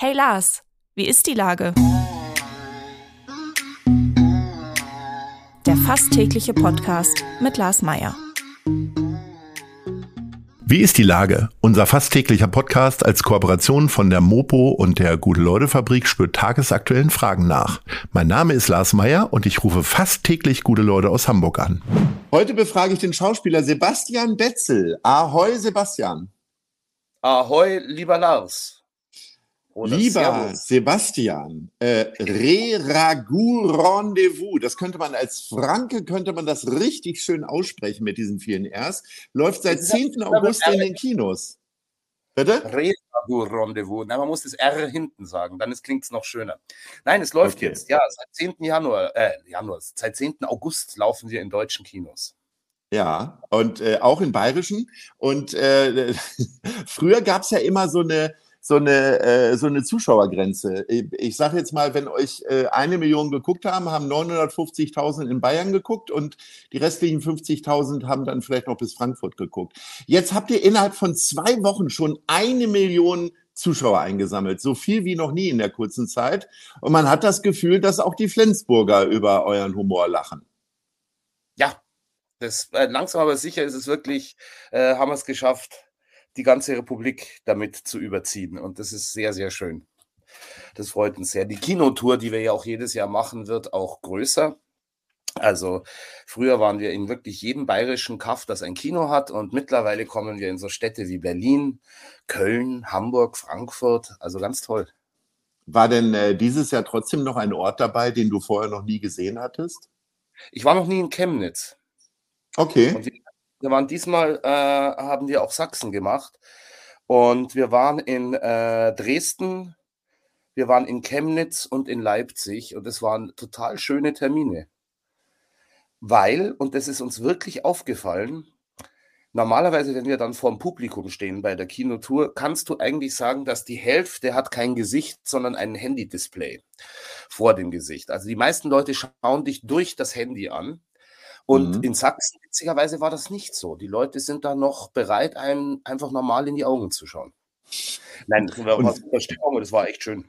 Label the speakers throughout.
Speaker 1: Hey Lars, wie ist die Lage? Der fast tägliche Podcast mit Lars Meier.
Speaker 2: Wie ist die Lage? Unser fast täglicher Podcast als Kooperation von der Mopo und der Gute-Leute-Fabrik spürt tagesaktuellen Fragen nach. Mein Name ist Lars Meier und ich rufe fast täglich gute Leute aus Hamburg an.
Speaker 3: Heute befrage ich den Schauspieler Sebastian Betzel. Ahoi, Sebastian.
Speaker 4: Ahoi, lieber Lars.
Speaker 3: Oder Lieber Servus. Sebastian, äh, Re-Ragout-Rendezvous, das könnte man als Franke, könnte man das richtig schön aussprechen mit diesen vielen Rs, läuft seit 10. August in den Kinos.
Speaker 4: Bitte? Re-Ragout-Rendezvous. Na, man muss das R hinten sagen, dann klingt es noch schöner. Nein, es läuft okay. jetzt, ja, seit 10. Januar, äh, Januar, seit 10. August laufen wir in deutschen Kinos.
Speaker 3: Ja, und äh, auch in bayerischen. Und äh, früher gab es ja immer so eine so eine, äh, so eine Zuschauergrenze. Ich, ich sage jetzt mal, wenn euch äh, eine Million geguckt haben, haben 950.000 in Bayern geguckt und die restlichen 50.000 haben dann vielleicht noch bis Frankfurt geguckt. Jetzt habt ihr innerhalb von zwei Wochen schon eine Million Zuschauer eingesammelt, so viel wie noch nie in der kurzen Zeit. Und man hat das Gefühl, dass auch die Flensburger über euren Humor lachen.
Speaker 4: Ja, das äh, langsam aber sicher ist es wirklich, äh, haben wir es geschafft, die ganze Republik damit zu überziehen. Und das ist sehr, sehr schön. Das freut uns sehr. Die Kinotour, die wir ja auch jedes Jahr machen, wird auch größer. Also früher waren wir in wirklich jedem bayerischen Kaff, das ein Kino hat und mittlerweile kommen wir in so Städte wie Berlin, Köln, Hamburg, Frankfurt. Also ganz toll.
Speaker 3: War denn äh, dieses Jahr trotzdem noch ein Ort dabei, den du vorher noch nie gesehen hattest?
Speaker 4: Ich war noch nie in Chemnitz.
Speaker 3: Okay.
Speaker 4: Und wir wir waren diesmal, äh, haben wir auch Sachsen gemacht. Und wir waren in äh, Dresden, wir waren in Chemnitz und in Leipzig. Und es waren total schöne Termine. Weil, und das ist uns wirklich aufgefallen, normalerweise, wenn wir dann vor dem Publikum stehen bei der Kinotour, kannst du eigentlich sagen, dass die Hälfte hat kein Gesicht, sondern ein Handy-Display vor dem Gesicht. Also die meisten Leute schauen dich durch das Handy an. Und mhm. in Sachsen, witzigerweise, war das nicht so. Die Leute sind da noch bereit, einem einfach normal in die Augen zu schauen. Nein, das war Stimmung das war echt schön.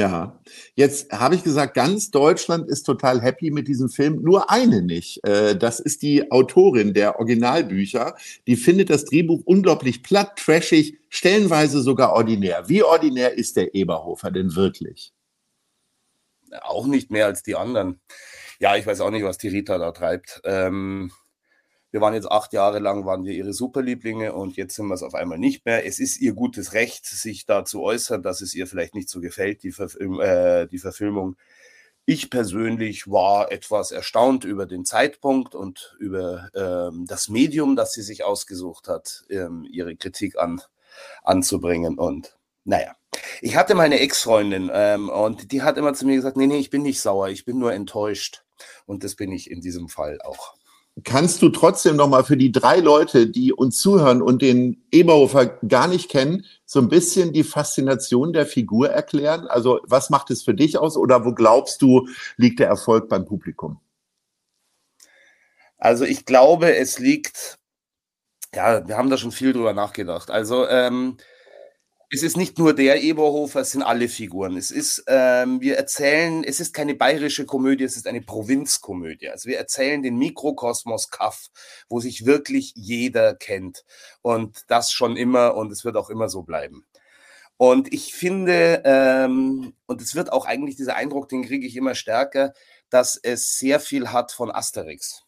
Speaker 3: Ja, jetzt habe ich gesagt, ganz Deutschland ist total happy mit diesem Film, nur eine nicht. Äh, das ist die Autorin der Originalbücher. Die findet das Drehbuch unglaublich platt, trashig, stellenweise sogar ordinär. Wie ordinär ist der Eberhofer denn wirklich?
Speaker 4: Auch nicht mehr als die anderen. Ja, ich weiß auch nicht, was die Rita da treibt. Ähm, wir waren jetzt acht Jahre lang, waren wir ihre Superlieblinge und jetzt sind wir es auf einmal nicht mehr. Es ist ihr gutes Recht, sich da zu äußern, dass es ihr vielleicht nicht so gefällt, die, Verfilm äh, die Verfilmung. Ich persönlich war etwas erstaunt über den Zeitpunkt und über ähm, das Medium, das sie sich ausgesucht hat, ähm, ihre Kritik an, anzubringen. Und naja, ich hatte meine Ex-Freundin ähm, und die hat immer zu mir gesagt, nee, nee, ich bin nicht sauer, ich bin nur enttäuscht. Und das bin ich in diesem Fall auch.
Speaker 3: Kannst du trotzdem noch mal für die drei Leute, die uns zuhören und den Eberhofer gar nicht kennen, so ein bisschen die Faszination der Figur erklären? Also was macht es für dich aus oder wo glaubst du, liegt der Erfolg beim Publikum?
Speaker 4: Also ich glaube, es liegt, ja, wir haben da schon viel drüber nachgedacht. Also ähm, es ist nicht nur der Eberhofer, es sind alle Figuren. Es ist, ähm, wir erzählen, es ist keine bayerische Komödie, es ist eine Provinzkomödie. Also wir erzählen den Mikrokosmos Kaff, wo sich wirklich jeder kennt. Und das schon immer und es wird auch immer so bleiben. Und ich finde, ähm, und es wird auch eigentlich dieser Eindruck, den kriege ich immer stärker, dass es sehr viel hat von Asterix.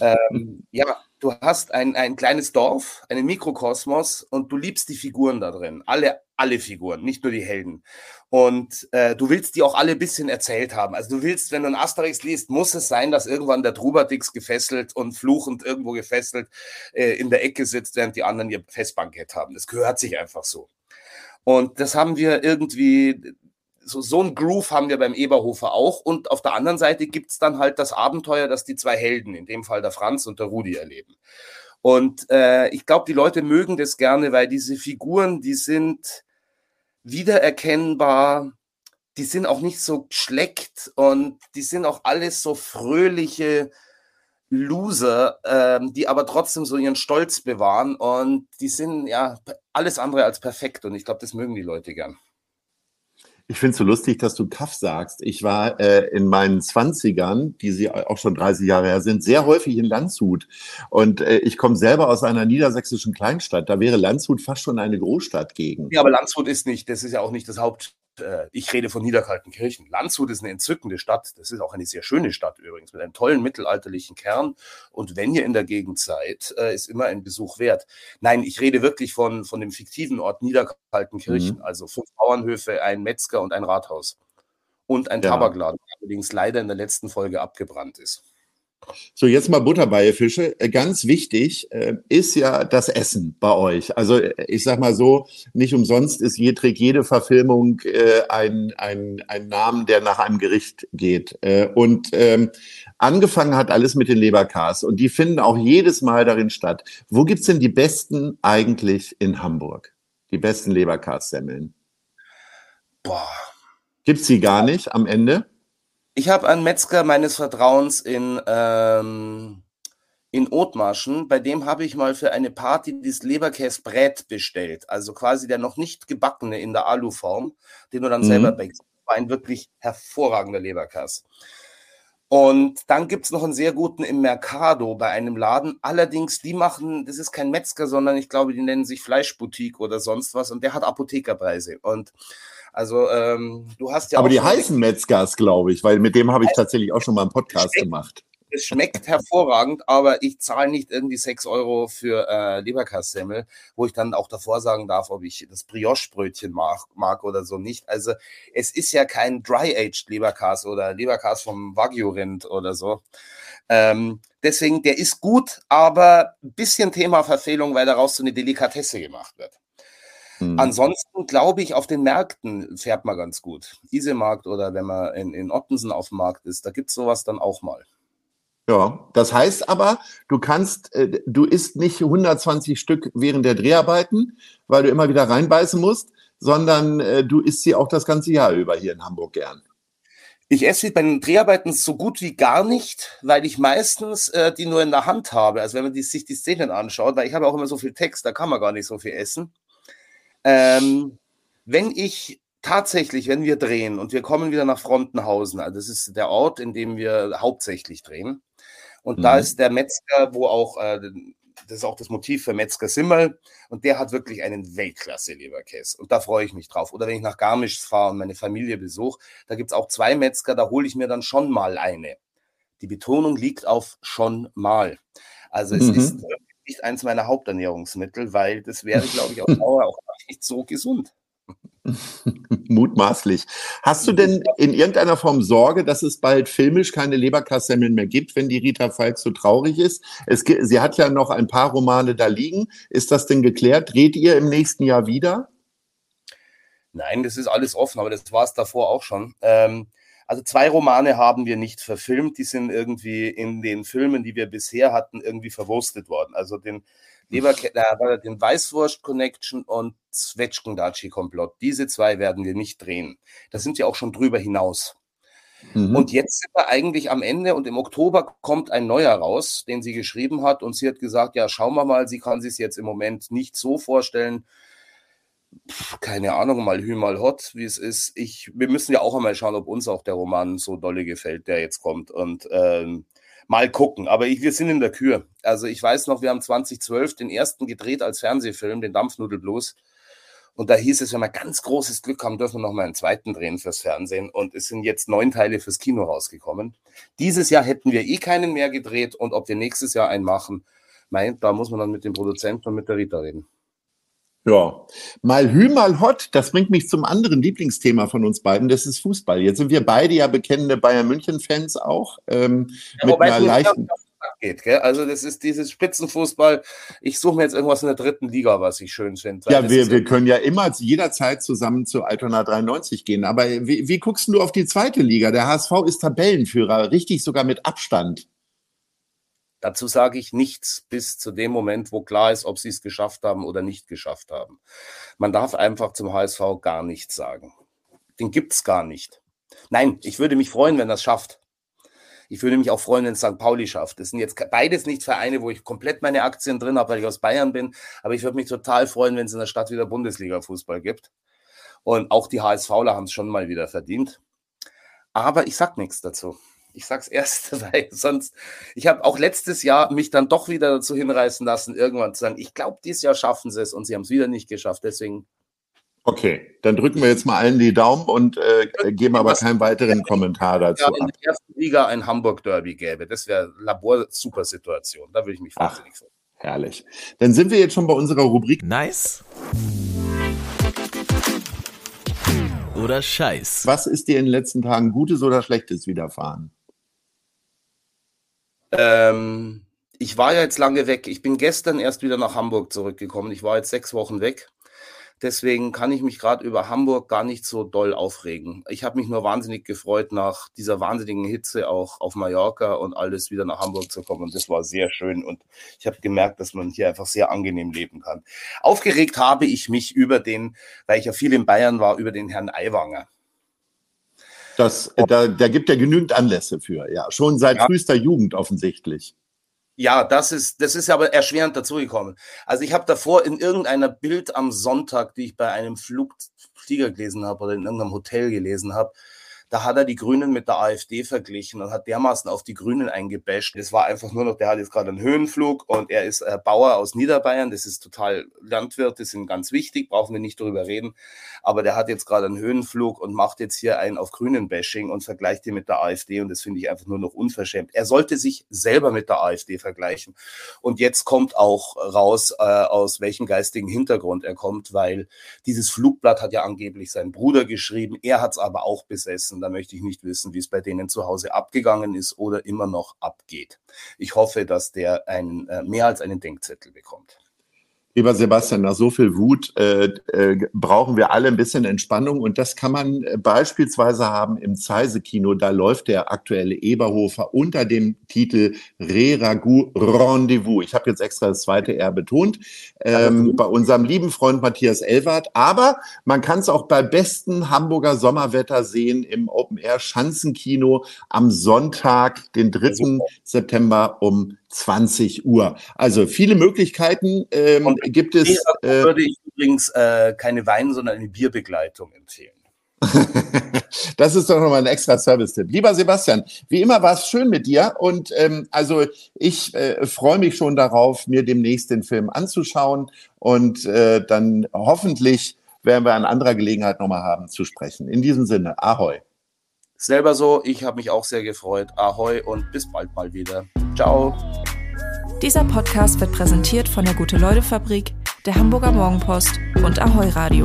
Speaker 4: Ähm, ja, du hast ein, ein kleines Dorf, einen Mikrokosmos und du liebst die Figuren da drin. Alle, alle Figuren, nicht nur die Helden. Und äh, du willst die auch alle ein bisschen erzählt haben. Also du willst, wenn du ein Asterix liest, muss es sein, dass irgendwann der Trubadix gefesselt und fluchend irgendwo gefesselt äh, in der Ecke sitzt, während die anderen ihr Festbankett haben. Das gehört sich einfach so. Und das haben wir irgendwie, so, so ein Groove haben wir beim Eberhofer auch. Und auf der anderen Seite gibt es dann halt das Abenteuer, das die zwei Helden, in dem Fall der Franz und der Rudi, erleben. Und äh, ich glaube, die Leute mögen das gerne, weil diese Figuren, die sind wiedererkennbar, die sind auch nicht so schleckt und die sind auch alles so fröhliche, Loser, ähm, die aber trotzdem so ihren Stolz bewahren und die sind ja alles andere als perfekt und ich glaube, das mögen die Leute gern.
Speaker 3: Ich finde es so lustig, dass du Kaff sagst. Ich war äh, in meinen Zwanzigern, die sie auch schon 30 Jahre her sind, sehr häufig in Landshut. Und äh, ich komme selber aus einer niedersächsischen Kleinstadt. Da wäre Landshut fast schon eine Großstadtgegend.
Speaker 4: Ja, aber Landshut ist nicht, das ist ja auch nicht das Haupt, äh, ich rede von Niederkaltenkirchen. Landshut ist eine entzückende Stadt. Das ist auch eine sehr schöne Stadt übrigens, mit einem tollen mittelalterlichen Kern. Und wenn ihr in der Gegend seid, äh, ist immer ein Besuch wert. Nein, ich rede wirklich von, von dem fiktiven Ort Niederkaltenkirchen. Mhm. Also fünf Bauernhöfe, ein Metzger und ein Rathaus. Und ein ja. Tabakladen, der allerdings leider in der letzten Folge abgebrannt ist.
Speaker 3: So, jetzt mal Butter bei Fische. Äh, ganz wichtig äh, ist ja das Essen bei euch. Also äh, ich sag mal so, nicht umsonst ist je, trägt jede Verfilmung äh, ein, ein, ein Namen, der nach einem Gericht geht. Äh, und ähm, angefangen hat alles mit den Leberkas und die finden auch jedes Mal darin statt. Wo gibt's denn die besten eigentlich in Hamburg? Die besten Leberkas-Semmeln? Boah. Gibt's sie gar nicht am Ende?
Speaker 4: Ich habe einen Metzger meines Vertrauens in, ähm, in Othmarschen, bei dem habe ich mal für eine Party das Leberkäsbrät bestellt. Also quasi der noch nicht gebackene in der Aluform, den du dann mhm. selber backst. War ein wirklich hervorragender Leberkäse. Und dann gibt es noch einen sehr guten im Mercado bei einem Laden. Allerdings, die machen, das ist kein Metzger, sondern ich glaube, die nennen sich Fleischboutique oder sonst was und der hat Apothekerpreise. Und also ähm, du hast ja.
Speaker 3: Aber die heißen Metzgers, glaube ich, weil mit dem habe ich tatsächlich auch schon mal einen Podcast
Speaker 4: schmeckt,
Speaker 3: gemacht.
Speaker 4: Es schmeckt hervorragend, aber ich zahle nicht irgendwie 6 Euro für äh, Leberkassemmel, wo ich dann auch davor sagen darf, ob ich das Brioche-Brötchen mag, mag oder so nicht. Also es ist ja kein Dry-Aged Leberkas oder Leberkas vom Wagyu-Rind oder so. Ähm, deswegen, der ist gut, aber ein bisschen Thema Verfehlung, weil daraus so eine Delikatesse gemacht wird. Mhm. Ansonsten glaube ich, auf den Märkten fährt man ganz gut. Isemarkt oder wenn man in, in Ottensen auf dem Markt ist, da gibt es sowas dann auch mal.
Speaker 3: Ja, das heißt aber, du kannst, äh, du isst nicht 120 Stück während der Dreharbeiten, weil du immer wieder reinbeißen musst, sondern äh, du isst sie auch das ganze Jahr über hier in Hamburg gern.
Speaker 4: Ich esse sie bei den Dreharbeiten so gut wie gar nicht, weil ich meistens äh, die nur in der Hand habe. Also wenn man die, sich die Szenen anschaut, weil ich habe auch immer so viel Text, da kann man gar nicht so viel essen. Ähm, wenn ich tatsächlich, wenn wir drehen und wir kommen wieder nach Frontenhausen, also das ist der Ort, in dem wir hauptsächlich drehen. Und mhm. da ist der Metzger, wo auch, äh, das ist auch das Motiv für Metzger Simmel, und der hat wirklich einen Weltklasse-Leberkäse. Und da freue ich mich drauf. Oder wenn ich nach Garmisch fahre und meine Familie besuche, da gibt es auch zwei Metzger, da hole ich mir dann schon mal eine. Die Betonung liegt auf schon mal. Also es mhm. ist nicht eins meiner Haupternährungsmittel, weil das wäre, glaube ich, auf Dauer auch nicht so gesund.
Speaker 3: Mutmaßlich. Hast du denn in irgendeiner Form Sorge, dass es bald filmisch keine Leberkassemmeln mehr gibt, wenn die Rita Falk so traurig ist? Es, sie hat ja noch ein paar Romane da liegen. Ist das denn geklärt? Dreht ihr im nächsten Jahr wieder?
Speaker 4: Nein, das ist alles offen, aber das war es davor auch schon. Ähm, also zwei Romane haben wir nicht verfilmt, die sind irgendwie in den Filmen, die wir bisher hatten, irgendwie verwurstet worden. Also den Leberke äh, den Weißwurst Connection und Zwetschgendatschi Komplott. Diese zwei werden wir nicht drehen. Da sind wir auch schon drüber hinaus. Mhm. Und jetzt sind wir eigentlich am Ende und im Oktober kommt ein neuer raus, den sie geschrieben hat und sie hat gesagt, ja, schauen wir mal, sie kann sich es jetzt im Moment nicht so vorstellen, keine Ahnung, mal Hü, mal Hot, wie es ist. Ich, wir müssen ja auch einmal schauen, ob uns auch der Roman so dolle gefällt, der jetzt kommt. Und ähm, mal gucken. Aber ich, wir sind in der Kür. Also ich weiß noch, wir haben 2012 den ersten gedreht als Fernsehfilm, den Dampfnudelblues. Und da hieß es, wenn wir ganz großes Glück haben, dürfen wir noch mal einen zweiten drehen fürs Fernsehen. Und es sind jetzt neun Teile fürs Kino rausgekommen. Dieses Jahr hätten wir eh keinen mehr gedreht. Und ob wir nächstes Jahr einen machen, mein, da muss man dann mit dem Produzenten und mit der Rita reden.
Speaker 3: Ja, mal Hü, mal Hot, das bringt mich zum anderen Lieblingsthema von uns beiden, das ist Fußball. Jetzt sind wir beide ja bekennende Bayern München-Fans auch. Ähm, ja, mit einer leichten
Speaker 4: geht. Gell? Also das ist dieses Spitzenfußball. Ich suche mir jetzt irgendwas in der dritten Liga, was ich schön finde.
Speaker 3: Ja, wir, wir können ja immer jederzeit zusammen zu Altona 93 gehen. Aber wie, wie guckst du auf die zweite Liga? Der HSV ist Tabellenführer, richtig sogar mit Abstand.
Speaker 4: Dazu sage ich nichts bis zu dem Moment, wo klar ist, ob sie es geschafft haben oder nicht geschafft haben. Man darf einfach zum HSV gar nichts sagen. Den gibt es gar nicht. Nein, ich würde mich freuen, wenn das schafft. Ich würde mich auch freuen, wenn es St. Pauli schafft. Das sind jetzt beides nicht Vereine, wo ich komplett meine Aktien drin habe, weil ich aus Bayern bin. Aber ich würde mich total freuen, wenn es in der Stadt wieder Bundesliga-Fußball gibt. Und auch die HSVler haben es schon mal wieder verdient. Aber ich sag nichts dazu. Ich sag's erst, weil sonst, ich habe auch letztes Jahr mich dann doch wieder dazu hinreißen lassen, irgendwann zu sagen, ich glaube, dieses Jahr schaffen sie es und sie haben es wieder nicht geschafft. Deswegen
Speaker 3: Okay, dann drücken wir jetzt mal allen die Daumen und äh, geben aber keinen weiteren Kommentar dazu. Ja,
Speaker 4: in der ersten Liga ein Hamburg-Derby gäbe, das wäre Labor-Super-Situation. Da würde ich mich wahnsinnig freuen.
Speaker 3: Herrlich. Dann sind wir jetzt schon bei unserer Rubrik.
Speaker 5: Nice. Oder Scheiß.
Speaker 3: Was ist dir in den letzten Tagen Gutes oder Schlechtes widerfahren?
Speaker 4: Ähm, ich war ja jetzt lange weg. Ich bin gestern erst wieder nach Hamburg zurückgekommen. Ich war jetzt sechs Wochen weg. Deswegen kann ich mich gerade über Hamburg gar nicht so doll aufregen. Ich habe mich nur wahnsinnig gefreut, nach dieser wahnsinnigen Hitze auch auf Mallorca und alles wieder nach Hamburg zu kommen. Und das war sehr schön. Und ich habe gemerkt, dass man hier einfach sehr angenehm leben kann. Aufgeregt habe ich mich über den, weil ich ja viel in Bayern war, über den Herrn Aiwanger.
Speaker 3: Das, da, da gibt er genügend Anlässe für, ja. Schon seit ja. frühester Jugend offensichtlich.
Speaker 4: Ja, das ist, das ist aber erschwerend dazugekommen. Also ich habe davor in irgendeiner Bild am Sonntag, die ich bei einem Flugflieger gelesen habe oder in irgendeinem Hotel gelesen habe, da hat er die Grünen mit der AfD verglichen und hat dermaßen auf die Grünen eingebasht. Es war einfach nur noch, der hat jetzt gerade einen Höhenflug und er ist äh, Bauer aus Niederbayern. Das ist total, Landwirte sind ganz wichtig, brauchen wir nicht darüber reden. Aber der hat jetzt gerade einen Höhenflug und macht jetzt hier einen auf Grünen-Bashing und vergleicht ihn mit der AfD und das finde ich einfach nur noch unverschämt. Er sollte sich selber mit der AfD vergleichen. Und jetzt kommt auch raus, äh, aus welchem geistigen Hintergrund er kommt, weil dieses Flugblatt hat ja angeblich sein Bruder geschrieben. Er hat es aber auch besessen lassen. Da möchte ich nicht wissen, wie es bei denen zu Hause abgegangen ist oder immer noch abgeht. Ich hoffe, dass der ein, äh, mehr als einen Denkzettel bekommt.
Speaker 3: Lieber Sebastian, nach so viel Wut äh, äh, brauchen wir alle ein bisschen Entspannung und das kann man äh, beispielsweise haben im Zeise-Kino. Da läuft der aktuelle Eberhofer unter dem Titel Re Ragout Rendezvous. Ich habe jetzt extra das zweite R betont. Ähm, bei unserem lieben Freund Matthias Elwart. Aber man kann es auch bei bestem Hamburger Sommerwetter sehen im Open Air Schanzenkino am Sonntag, den 3. September um 20 Uhr. Also viele Möglichkeiten ähm, gibt es.
Speaker 4: Äh, würde ich übrigens äh, keine Wein, sondern eine Bierbegleitung empfehlen.
Speaker 3: das ist doch nochmal ein extra Service-Tipp. Lieber Sebastian, wie immer war es schön mit dir und ähm, also ich äh, freue mich schon darauf, mir demnächst den Film anzuschauen und äh, dann hoffentlich werden wir an anderer Gelegenheit nochmal haben zu sprechen. In diesem Sinne, Ahoi.
Speaker 4: Selber so, ich habe mich auch sehr gefreut. Ahoi und bis bald mal wieder. Ciao.
Speaker 1: Dieser Podcast wird präsentiert von der Gute-Leute-Fabrik, der Hamburger Morgenpost und Ahoi Radio.